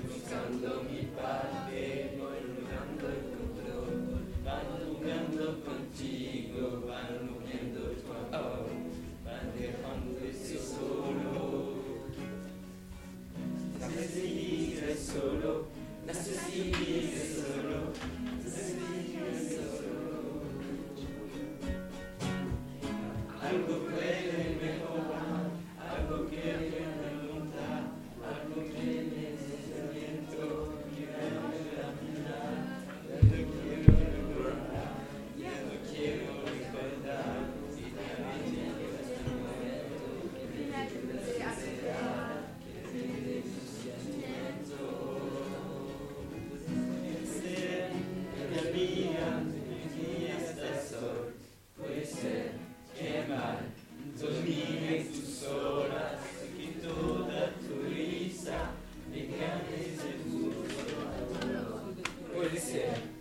santificando mi Padre. sin.